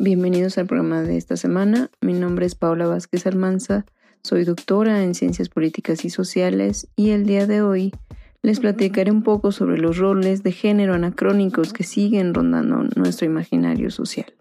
Bienvenidos al programa de esta semana. Mi nombre es Paula Vázquez Almanza, soy doctora en Ciencias Políticas y Sociales y el día de hoy les platicaré un poco sobre los roles de género anacrónicos que siguen rondando nuestro imaginario social.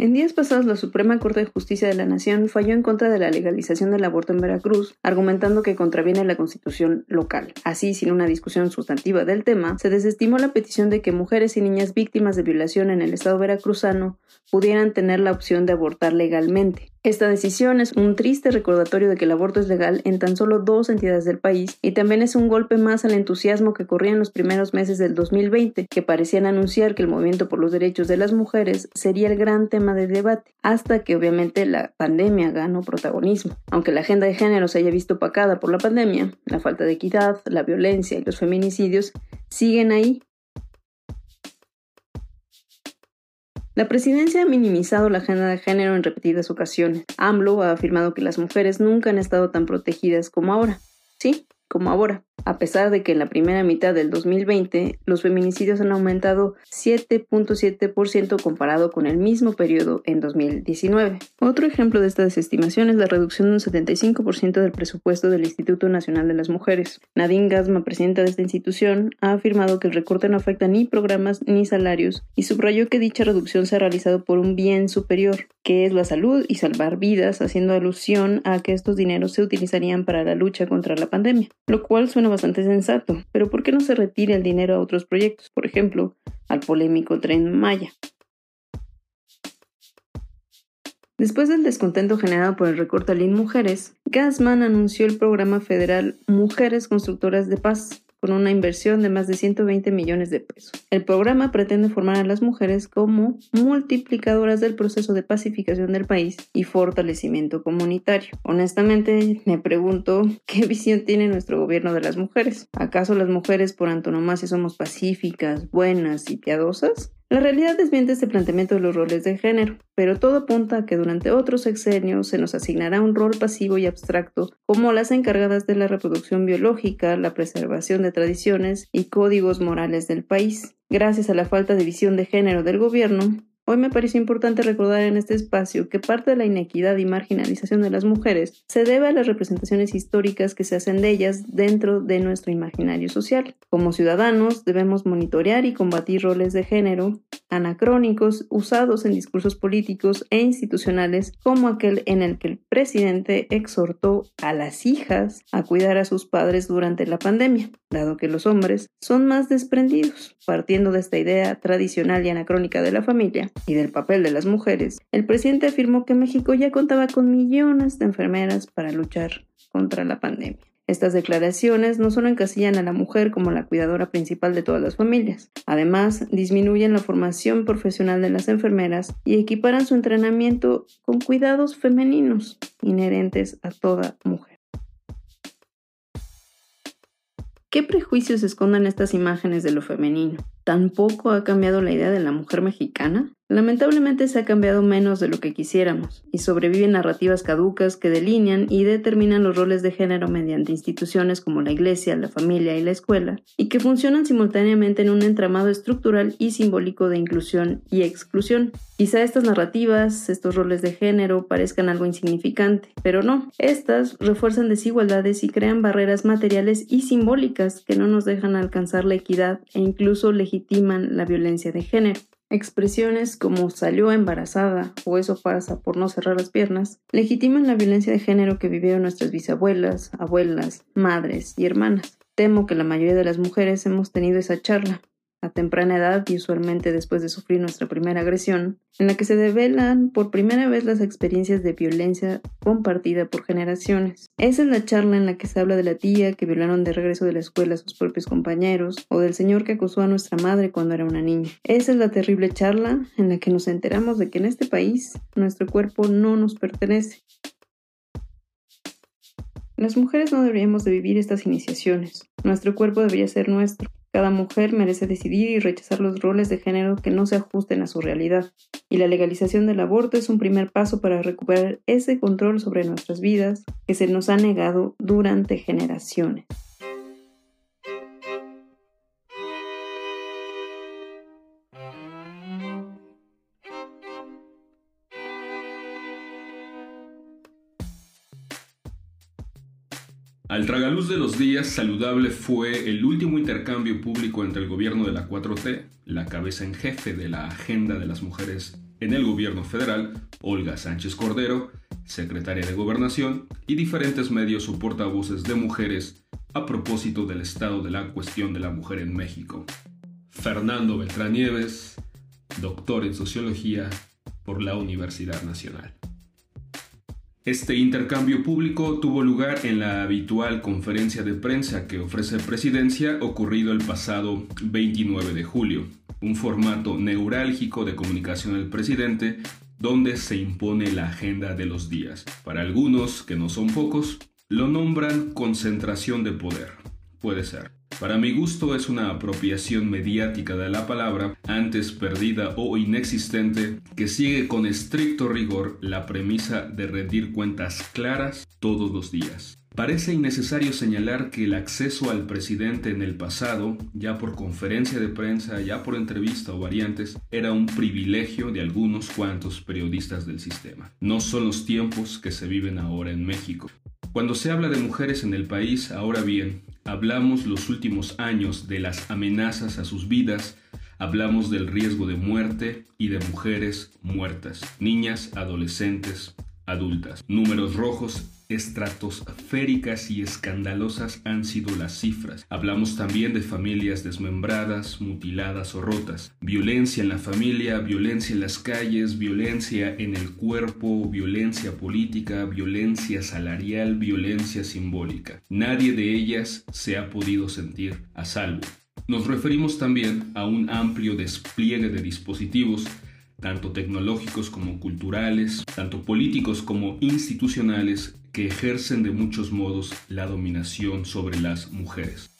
En días pasados, la Suprema Corte de Justicia de la Nación falló en contra de la legalización del aborto en Veracruz, argumentando que contraviene la constitución local. Así, sin una discusión sustantiva del tema, se desestimó la petición de que mujeres y niñas víctimas de violación en el estado veracruzano pudieran tener la opción de abortar legalmente. Esta decisión es un triste recordatorio de que el aborto es legal en tan solo dos entidades del país y también es un golpe más al entusiasmo que corría en los primeros meses del 2020, que parecían anunciar que el movimiento por los derechos de las mujeres sería el gran tema de debate, hasta que obviamente la pandemia ganó protagonismo. Aunque la agenda de género se haya visto opacada por la pandemia, la falta de equidad, la violencia y los feminicidios siguen ahí La presidencia ha minimizado la agenda de género en repetidas ocasiones. AMLO ha afirmado que las mujeres nunca han estado tan protegidas como ahora. Sí, como ahora a pesar de que en la primera mitad del 2020 los feminicidios han aumentado 7.7% comparado con el mismo periodo en 2019. Otro ejemplo de esta desestimación es la reducción de un 75% del presupuesto del Instituto Nacional de las Mujeres. Nadine Gasma, presidenta de esta institución, ha afirmado que el recorte no afecta ni programas ni salarios y subrayó que dicha reducción se ha realizado por un bien superior, que es la salud y salvar vidas, haciendo alusión a que estos dineros se utilizarían para la lucha contra la pandemia, lo cual suena bastante sensato, pero ¿por qué no se retira el dinero a otros proyectos? Por ejemplo, al polémico tren Maya. Después del descontento generado por el recorte al Mujeres, Gasman anunció el programa federal Mujeres Constructoras de Paz, con una inversión de más de 120 millones de pesos. El programa pretende formar a las mujeres como multiplicadoras del proceso de pacificación del país y fortalecimiento comunitario. Honestamente, me pregunto qué visión tiene nuestro gobierno de las mujeres. ¿Acaso las mujeres por antonomasia somos pacíficas, buenas y piadosas? La realidad desmiente este planteamiento de los roles de género, pero todo apunta a que durante otros sexenios se nos asignará un rol pasivo y abstracto como las encargadas de la reproducción biológica, la preservación de tradiciones y códigos morales del país. Gracias a la falta de visión de género del gobierno, Hoy me parece importante recordar en este espacio que parte de la inequidad y marginalización de las mujeres se debe a las representaciones históricas que se hacen de ellas dentro de nuestro imaginario social. Como ciudadanos debemos monitorear y combatir roles de género anacrónicos usados en discursos políticos e institucionales como aquel en el que el presidente exhortó a las hijas a cuidar a sus padres durante la pandemia, dado que los hombres son más desprendidos. Partiendo de esta idea tradicional y anacrónica de la familia y del papel de las mujeres, el presidente afirmó que México ya contaba con millones de enfermeras para luchar contra la pandemia. Estas declaraciones no solo encasillan a la mujer como la cuidadora principal de todas las familias, además disminuyen la formación profesional de las enfermeras y equiparan su entrenamiento con cuidados femeninos inherentes a toda mujer. ¿Qué prejuicios esconden estas imágenes de lo femenino? ¿Tampoco ha cambiado la idea de la mujer mexicana? Lamentablemente se ha cambiado menos de lo que quisiéramos, y sobreviven narrativas caducas que delinean y determinan los roles de género mediante instituciones como la iglesia, la familia y la escuela, y que funcionan simultáneamente en un entramado estructural y simbólico de inclusión y exclusión. Quizá estas narrativas, estos roles de género, parezcan algo insignificante, pero no. Estas refuerzan desigualdades y crean barreras materiales y simbólicas que no nos dejan alcanzar la equidad e incluso legitiman la violencia de género. Expresiones como salió embarazada o eso pasa por no cerrar las piernas legitiman la violencia de género que vivieron nuestras bisabuelas, abuelas, madres y hermanas. Temo que la mayoría de las mujeres hemos tenido esa charla, a temprana edad y usualmente después de sufrir nuestra primera agresión, en la que se develan por primera vez las experiencias de violencia compartida por generaciones. Esa es la charla en la que se habla de la tía que violaron de regreso de la escuela a sus propios compañeros, o del señor que acusó a nuestra madre cuando era una niña. Esa es la terrible charla en la que nos enteramos de que en este país nuestro cuerpo no nos pertenece. Las mujeres no deberíamos de vivir estas iniciaciones. Nuestro cuerpo debería ser nuestro. Cada mujer merece decidir y rechazar los roles de género que no se ajusten a su realidad, y la legalización del aborto es un primer paso para recuperar ese control sobre nuestras vidas que se nos ha negado durante generaciones. Al tragaluz de los días, saludable fue el último intercambio público entre el gobierno de la 4T, la cabeza en jefe de la agenda de las mujeres en el gobierno federal, Olga Sánchez Cordero, secretaria de Gobernación, y diferentes medios o portavoces de mujeres a propósito del estado de la cuestión de la mujer en México. Fernando Beltrán Nieves, doctor en sociología por la Universidad Nacional. Este intercambio público tuvo lugar en la habitual conferencia de prensa que ofrece Presidencia ocurrido el pasado 29 de julio, un formato neurálgico de comunicación al presidente donde se impone la agenda de los días. Para algunos, que no son pocos, lo nombran concentración de poder. Puede ser. Para mi gusto es una apropiación mediática de la palabra, antes perdida o inexistente, que sigue con estricto rigor la premisa de rendir cuentas claras todos los días. Parece innecesario señalar que el acceso al presidente en el pasado, ya por conferencia de prensa, ya por entrevista o variantes, era un privilegio de algunos cuantos periodistas del sistema. No son los tiempos que se viven ahora en México. Cuando se habla de mujeres en el país, ahora bien, hablamos los últimos años de las amenazas a sus vidas, hablamos del riesgo de muerte y de mujeres muertas, niñas, adolescentes, adultas. Números rojos estratosféricas y escandalosas han sido las cifras. Hablamos también de familias desmembradas, mutiladas o rotas. Violencia en la familia, violencia en las calles, violencia en el cuerpo, violencia política, violencia salarial, violencia simbólica. Nadie de ellas se ha podido sentir a salvo. Nos referimos también a un amplio despliegue de dispositivos tanto tecnológicos como culturales, tanto políticos como institucionales, que ejercen de muchos modos la dominación sobre las mujeres.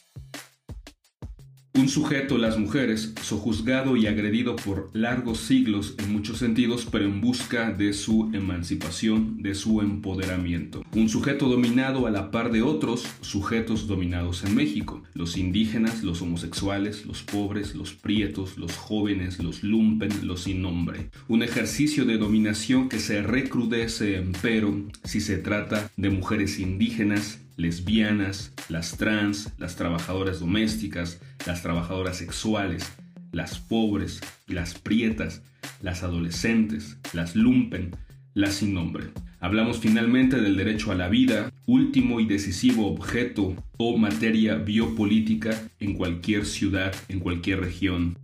Un sujeto, las mujeres, sojuzgado y agredido por largos siglos en muchos sentidos, pero en busca de su emancipación, de su empoderamiento. Un sujeto dominado a la par de otros sujetos dominados en México. Los indígenas, los homosexuales, los pobres, los prietos, los jóvenes, los lumpen, los sin nombre. Un ejercicio de dominación que se recrudece, empero, si se trata de mujeres indígenas, lesbianas, las trans, las trabajadoras domésticas, las trabajadoras sexuales, las pobres, las prietas, las adolescentes, las lumpen, las sin nombre. Hablamos finalmente del derecho a la vida, último y decisivo objeto o materia biopolítica en cualquier ciudad, en cualquier región,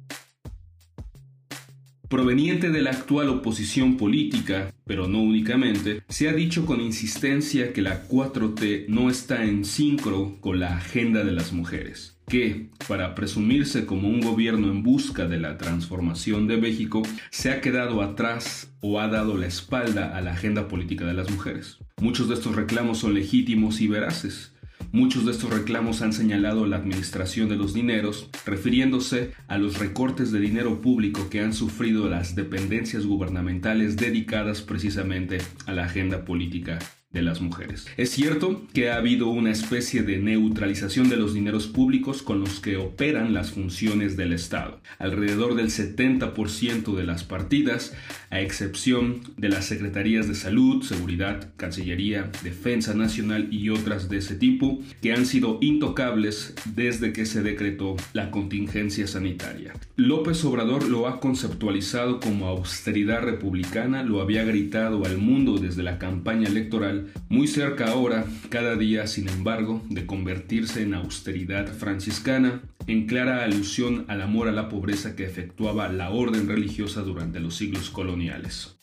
Proveniente de la actual oposición política, pero no únicamente, se ha dicho con insistencia que la 4T no está en sincro con la agenda de las mujeres, que, para presumirse como un gobierno en busca de la transformación de México, se ha quedado atrás o ha dado la espalda a la agenda política de las mujeres. Muchos de estos reclamos son legítimos y veraces, Muchos de estos reclamos han señalado la administración de los dineros, refiriéndose a los recortes de dinero público que han sufrido las dependencias gubernamentales dedicadas precisamente a la agenda política de las mujeres. Es cierto que ha habido una especie de neutralización de los dineros públicos con los que operan las funciones del Estado. Alrededor del 70% de las partidas, a excepción de las Secretarías de Salud, Seguridad, Cancillería, Defensa Nacional y otras de ese tipo, que han sido intocables desde que se decretó la contingencia sanitaria. López Obrador lo ha conceptualizado como austeridad republicana, lo había gritado al mundo desde la campaña electoral muy cerca ahora, cada día, sin embargo, de convertirse en austeridad franciscana, en clara alusión al amor a la pobreza que efectuaba la orden religiosa durante los siglos coloniales.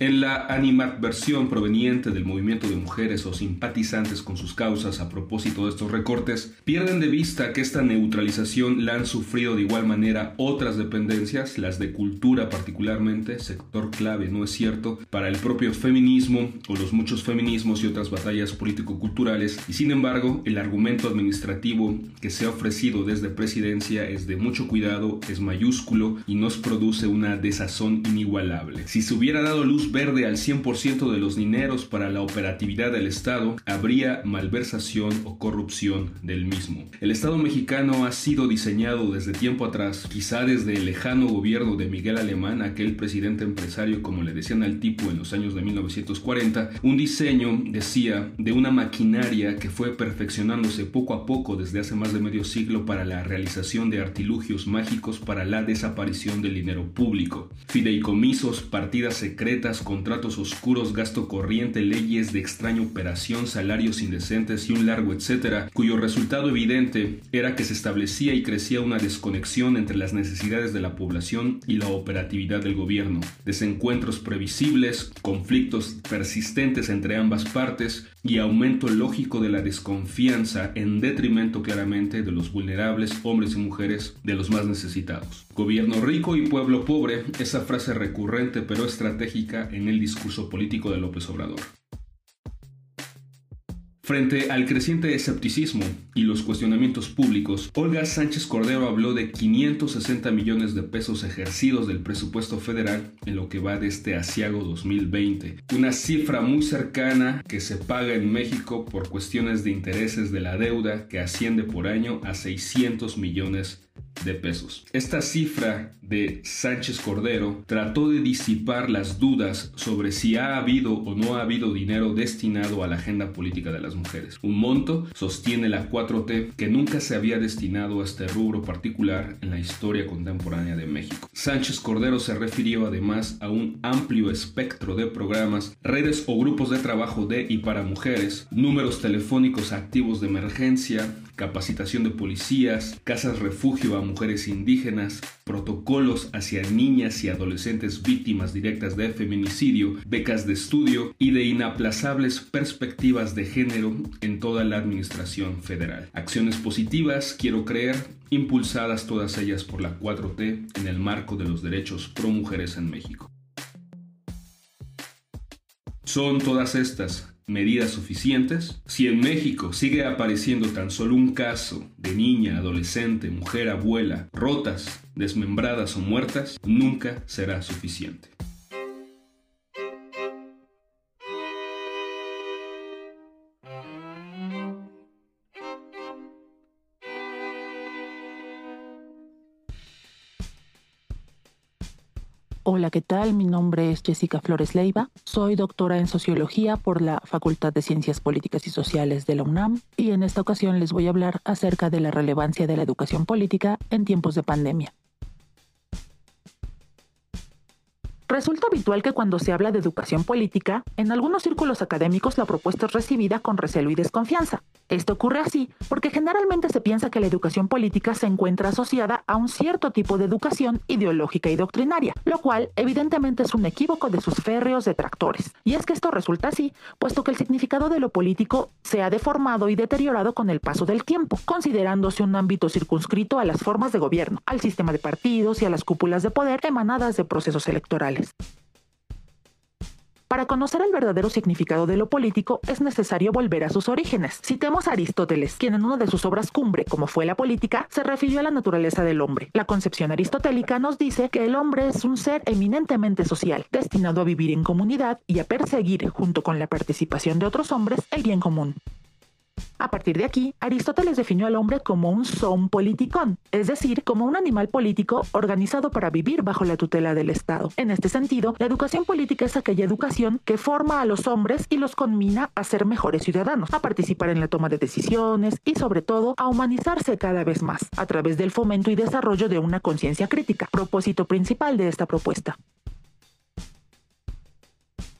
En la animadversión proveniente del movimiento de mujeres o simpatizantes con sus causas a propósito de estos recortes, pierden de vista que esta neutralización la han sufrido de igual manera otras dependencias, las de cultura particularmente, sector clave, ¿no es cierto?, para el propio feminismo o los muchos feminismos y otras batallas político-culturales, y sin embargo, el argumento administrativo que se ha ofrecido desde presidencia es de mucho cuidado, es mayúsculo y nos produce una desazón inigualable. Si se hubiera dado luz verde al 100% de los dineros para la operatividad del Estado, habría malversación o corrupción del mismo. El Estado mexicano ha sido diseñado desde tiempo atrás, quizá desde el lejano gobierno de Miguel Alemán, aquel presidente empresario como le decían al tipo en los años de 1940, un diseño, decía, de una maquinaria que fue perfeccionándose poco a poco desde hace más de medio siglo para la realización de artilugios mágicos para la desaparición del dinero público. Fideicomisos, partidas secretas, contratos oscuros, gasto corriente, leyes de extraña operación, salarios indecentes y un largo etcétera, cuyo resultado evidente era que se establecía y crecía una desconexión entre las necesidades de la población y la operatividad del gobierno, desencuentros previsibles, conflictos persistentes entre ambas partes y aumento lógico de la desconfianza en detrimento claramente de los vulnerables hombres y mujeres de los más necesitados. Gobierno rico y pueblo pobre, esa frase recurrente pero estratégica en el discurso político de López Obrador. Frente al creciente escepticismo y los cuestionamientos públicos, Olga Sánchez Cordero habló de 560 millones de pesos ejercidos del presupuesto federal en lo que va de este asiago 2020, una cifra muy cercana que se paga en México por cuestiones de intereses de la deuda que asciende por año a 600 millones de pesos. Esta cifra de Sánchez Cordero trató de disipar las dudas sobre si ha habido o no ha habido dinero destinado a la agenda política de las mujeres. Un monto, sostiene la 4T, que nunca se había destinado a este rubro particular en la historia contemporánea de México. Sánchez Cordero se refirió además a un amplio espectro de programas, redes o grupos de trabajo de y para mujeres, números telefónicos activos de emergencia, capacitación de policías, casas refugio a mujeres indígenas, protocolos hacia niñas y adolescentes víctimas directas de feminicidio, becas de estudio y de inaplazables perspectivas de género en toda la administración federal. Acciones positivas, quiero creer, impulsadas todas ellas por la 4T en el marco de los derechos pro mujeres en México. Son todas estas medidas suficientes? Si en México sigue apareciendo tan solo un caso de niña, adolescente, mujer, abuela, rotas, desmembradas o muertas, nunca será suficiente. Hola, ¿qué tal? Mi nombre es Jessica Flores Leiva. Soy doctora en Sociología por la Facultad de Ciencias Políticas y Sociales de la UNAM y en esta ocasión les voy a hablar acerca de la relevancia de la educación política en tiempos de pandemia. Resulta habitual que cuando se habla de educación política, en algunos círculos académicos la propuesta es recibida con recelo y desconfianza. Esto ocurre así porque generalmente se piensa que la educación política se encuentra asociada a un cierto tipo de educación ideológica y doctrinaria, lo cual evidentemente es un equívoco de sus férreos detractores. Y es que esto resulta así, puesto que el significado de lo político se ha deformado y deteriorado con el paso del tiempo, considerándose un ámbito circunscrito a las formas de gobierno, al sistema de partidos y a las cúpulas de poder emanadas de procesos electorales. Para conocer el verdadero significado de lo político es necesario volver a sus orígenes. Citemos a Aristóteles, quien en una de sus obras cumbre, como fue la política, se refirió a la naturaleza del hombre. La concepción aristotélica nos dice que el hombre es un ser eminentemente social, destinado a vivir en comunidad y a perseguir, junto con la participación de otros hombres, el bien común. A partir de aquí, Aristóteles definió al hombre como un son politikon, es decir, como un animal político organizado para vivir bajo la tutela del Estado. En este sentido, la educación política es aquella educación que forma a los hombres y los conmina a ser mejores ciudadanos, a participar en la toma de decisiones y sobre todo a humanizarse cada vez más, a través del fomento y desarrollo de una conciencia crítica, propósito principal de esta propuesta.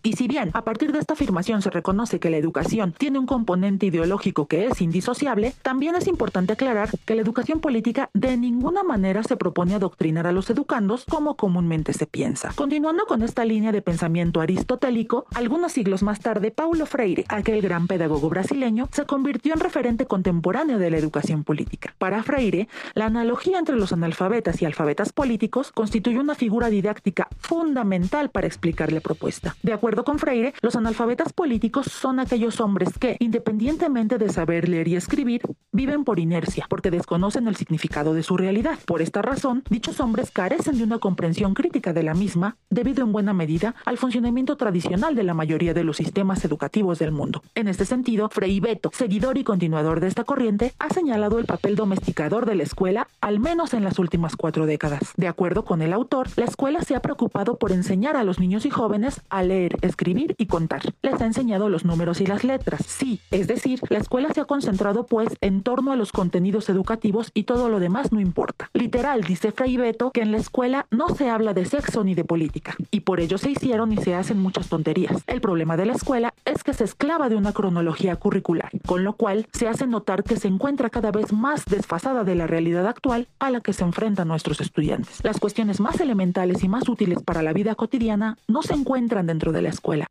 Y si bien a partir de esta afirmación se reconoce que la educación tiene un componente ideológico que es indisociable, también es importante aclarar que la educación política de ninguna manera se propone adoctrinar a los educandos como comúnmente se piensa. Continuando con esta línea de pensamiento aristotélico, algunos siglos más tarde, Paulo Freire, aquel gran pedagogo brasileño, se convirtió en referente contemporáneo de la educación política. Para Freire, la analogía entre los analfabetas y alfabetas políticos constituye una figura didáctica fundamental para explicar la propuesta. De acuerdo acuerdo con Freire, los analfabetas políticos son aquellos hombres que, independientemente de saber leer y escribir, viven por inercia, porque desconocen el significado de su realidad. Por esta razón, dichos hombres carecen de una comprensión crítica de la misma, debido en buena medida al funcionamiento tradicional de la mayoría de los sistemas educativos del mundo. En este sentido, Frei Beto, seguidor y continuador de esta corriente, ha señalado el papel domesticador de la escuela, al menos en las últimas cuatro décadas. De acuerdo con el autor, la escuela se ha preocupado por enseñar a los niños y jóvenes a leer, escribir y contar. Les ha enseñado los números y las letras, sí, es decir, la escuela se ha concentrado pues en torno a los contenidos educativos y todo lo demás no importa. Literal, dice Fray Beto, que en la escuela no se habla de sexo ni de política, y por ello se hicieron y se hacen muchas tonterías. El problema de la escuela es que se esclava de una cronología curricular, con lo cual se hace notar que se encuentra cada vez más desfasada de la realidad actual a la que se enfrentan nuestros estudiantes. Las cuestiones más elementales y más útiles para la vida cotidiana no se encuentran dentro de la escuela.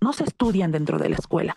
No se estudian dentro de la escuela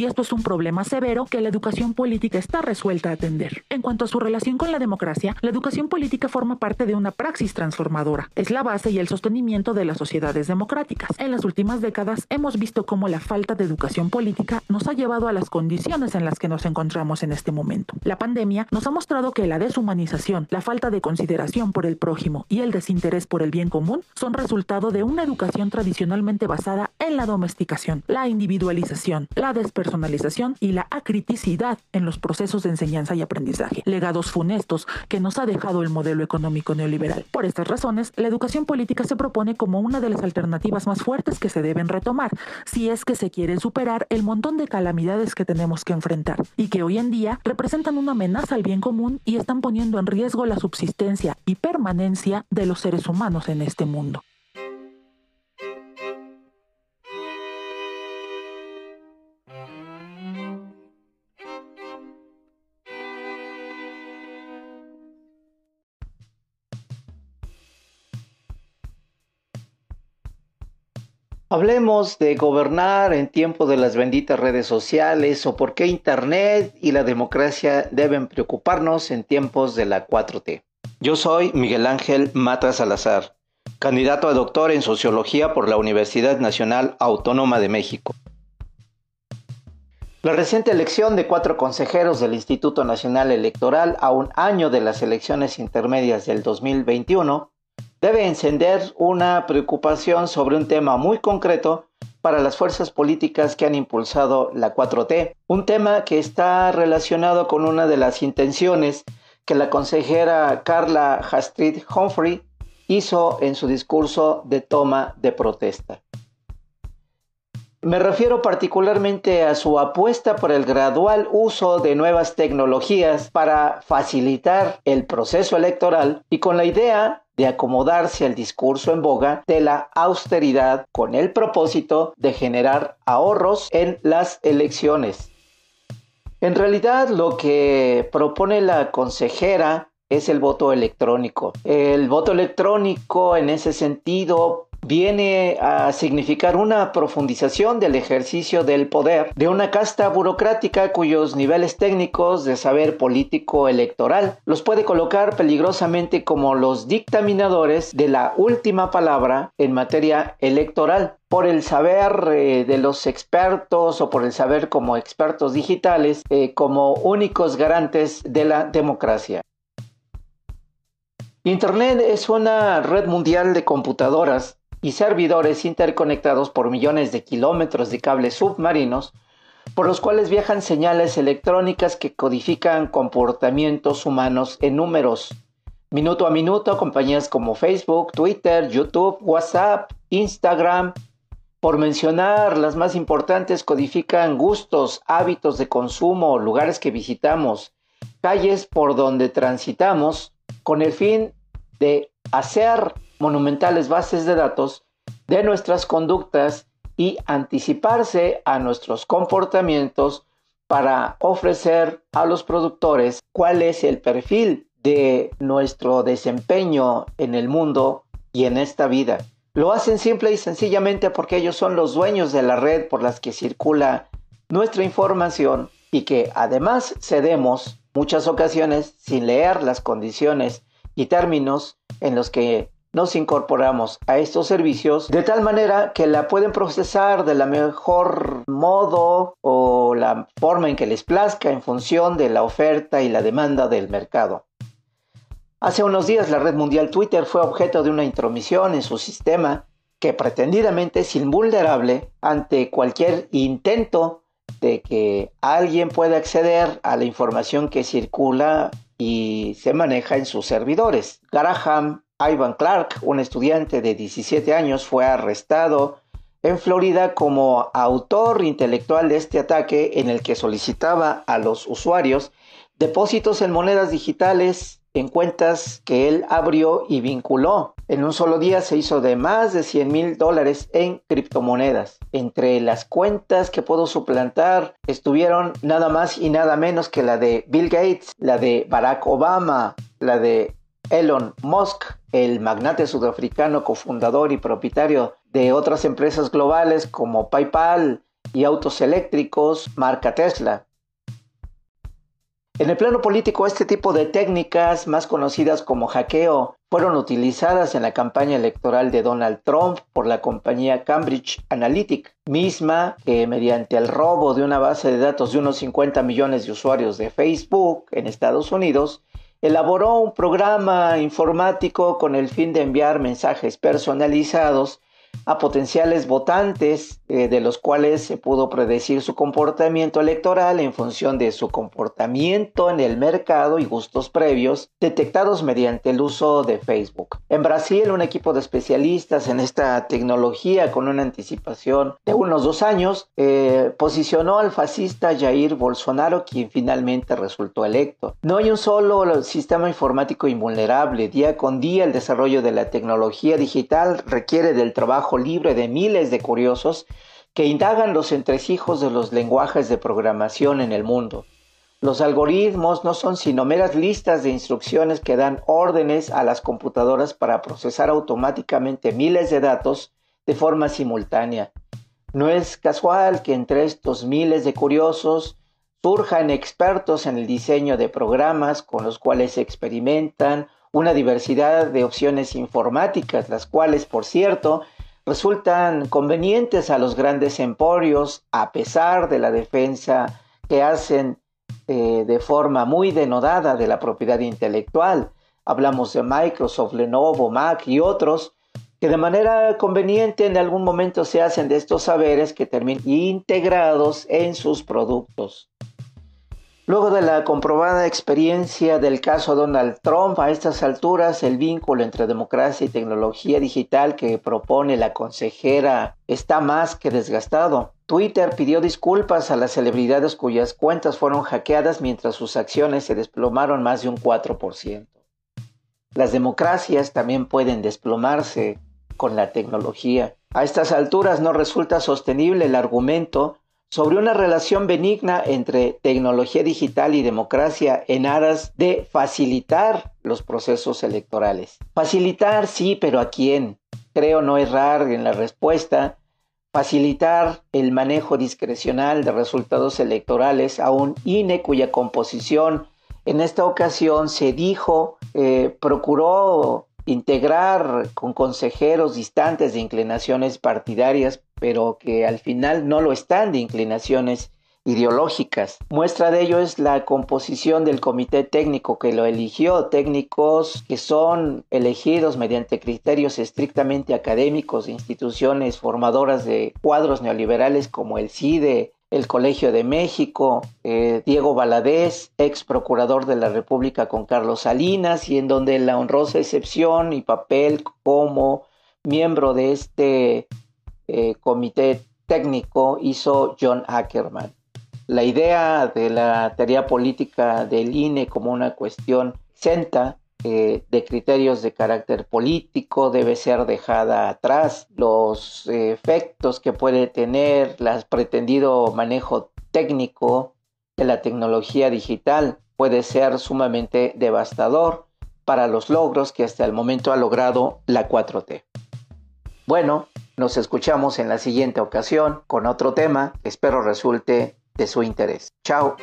y esto es un problema severo que la educación política está resuelta a atender. En cuanto a su relación con la democracia, la educación política forma parte de una praxis transformadora. Es la base y el sostenimiento de las sociedades democráticas. En las últimas décadas hemos visto cómo la falta de educación política nos ha llevado a las condiciones en las que nos encontramos en este momento. La pandemia nos ha mostrado que la deshumanización, la falta de consideración por el prójimo y el desinterés por el bien común son resultado de una educación tradicionalmente basada en la domesticación, la individualización, la personalización y la acriticidad en los procesos de enseñanza y aprendizaje, legados funestos que nos ha dejado el modelo económico neoliberal. Por estas razones, la educación política se propone como una de las alternativas más fuertes que se deben retomar, si es que se quiere superar el montón de calamidades que tenemos que enfrentar y que hoy en día representan una amenaza al bien común y están poniendo en riesgo la subsistencia y permanencia de los seres humanos en este mundo. Hablemos de gobernar en tiempo de las benditas redes sociales o por qué Internet y la democracia deben preocuparnos en tiempos de la 4T. Yo soy Miguel Ángel Mata Salazar, candidato a doctor en sociología por la Universidad Nacional Autónoma de México. La reciente elección de cuatro consejeros del Instituto Nacional Electoral a un año de las elecciones intermedias del 2021 debe encender una preocupación sobre un tema muy concreto para las fuerzas políticas que han impulsado la 4T, un tema que está relacionado con una de las intenciones que la consejera Carla Hastrid Humphrey hizo en su discurso de toma de protesta. Me refiero particularmente a su apuesta por el gradual uso de nuevas tecnologías para facilitar el proceso electoral y con la idea de acomodarse al discurso en boga de la austeridad con el propósito de generar ahorros en las elecciones. En realidad lo que propone la consejera es el voto electrónico. El voto electrónico en ese sentido viene a significar una profundización del ejercicio del poder de una casta burocrática cuyos niveles técnicos de saber político electoral los puede colocar peligrosamente como los dictaminadores de la última palabra en materia electoral por el saber eh, de los expertos o por el saber como expertos digitales eh, como únicos garantes de la democracia. Internet es una red mundial de computadoras y servidores interconectados por millones de kilómetros de cables submarinos por los cuales viajan señales electrónicas que codifican comportamientos humanos en números. Minuto a minuto, compañías como Facebook, Twitter, YouTube, WhatsApp, Instagram, por mencionar las más importantes, codifican gustos, hábitos de consumo, lugares que visitamos, calles por donde transitamos, con el fin de hacer monumentales bases de datos de nuestras conductas y anticiparse a nuestros comportamientos para ofrecer a los productores cuál es el perfil de nuestro desempeño en el mundo y en esta vida. Lo hacen simple y sencillamente porque ellos son los dueños de la red por las que circula nuestra información y que además cedemos muchas ocasiones sin leer las condiciones y términos en los que nos incorporamos a estos servicios de tal manera que la pueden procesar de la mejor modo o la forma en que les plazca en función de la oferta y la demanda del mercado. Hace unos días la red mundial Twitter fue objeto de una intromisión en su sistema que pretendidamente es invulnerable ante cualquier intento de que alguien pueda acceder a la información que circula y se maneja en sus servidores. Graham Ivan Clark, un estudiante de 17 años, fue arrestado en Florida como autor intelectual de este ataque en el que solicitaba a los usuarios depósitos en monedas digitales en cuentas que él abrió y vinculó. En un solo día se hizo de más de 100 mil dólares en criptomonedas. Entre las cuentas que pudo suplantar estuvieron nada más y nada menos que la de Bill Gates, la de Barack Obama, la de Elon Musk, el magnate sudafricano cofundador y propietario de otras empresas globales como PayPal y autos eléctricos marca Tesla. En el plano político, este tipo de técnicas, más conocidas como hackeo, fueron utilizadas en la campaña electoral de Donald Trump por la compañía Cambridge Analytic, misma que mediante el robo de una base de datos de unos 50 millones de usuarios de Facebook en Estados Unidos, elaboró un programa informático con el fin de enviar mensajes personalizados a potenciales votantes eh, de los cuales se pudo predecir su comportamiento electoral en función de su comportamiento en el mercado y gustos previos detectados mediante el uso de Facebook. En Brasil, un equipo de especialistas en esta tecnología con una anticipación de unos dos años eh, posicionó al fascista Jair Bolsonaro, quien finalmente resultó electo. No hay un solo sistema informático invulnerable. Día con día el desarrollo de la tecnología digital requiere del trabajo libre de miles de curiosos que indagan los entresijos de los lenguajes de programación en el mundo. Los algoritmos no son sino meras listas de instrucciones que dan órdenes a las computadoras para procesar automáticamente miles de datos de forma simultánea. No es casual que entre estos miles de curiosos surjan expertos en el diseño de programas con los cuales se experimentan una diversidad de opciones informáticas, las cuales, por cierto, resultan convenientes a los grandes emporios a pesar de la defensa que hacen eh, de forma muy denodada de la propiedad intelectual. Hablamos de Microsoft, Lenovo, Mac y otros que de manera conveniente en algún momento se hacen de estos saberes que terminan integrados en sus productos. Luego de la comprobada experiencia del caso Donald Trump, a estas alturas el vínculo entre democracia y tecnología digital que propone la consejera está más que desgastado. Twitter pidió disculpas a las celebridades cuyas cuentas fueron hackeadas mientras sus acciones se desplomaron más de un 4%. Las democracias también pueden desplomarse con la tecnología. A estas alturas no resulta sostenible el argumento sobre una relación benigna entre tecnología digital y democracia en aras de facilitar los procesos electorales. Facilitar, sí, pero ¿a quién? Creo no errar en la respuesta. Facilitar el manejo discrecional de resultados electorales a un INE cuya composición en esta ocasión se dijo, eh, procuró integrar con consejeros distantes de inclinaciones partidarias, pero que al final no lo están de inclinaciones ideológicas. Muestra de ello es la composición del comité técnico que lo eligió, técnicos que son elegidos mediante criterios estrictamente académicos instituciones formadoras de cuadros neoliberales como el CIDE, el Colegio de México, eh, Diego Valadez, ex procurador de la República con Carlos Salinas, y en donde la honrosa excepción y papel como miembro de este eh, comité técnico hizo John Ackerman. La idea de la teoría política del INE como una cuestión exenta eh, de criterios de carácter político debe ser dejada atrás. Los efectos que puede tener el pretendido manejo técnico de la tecnología digital puede ser sumamente devastador para los logros que hasta el momento ha logrado la 4T. Bueno, nos escuchamos en la siguiente ocasión con otro tema espero resulte de su interés. Chao.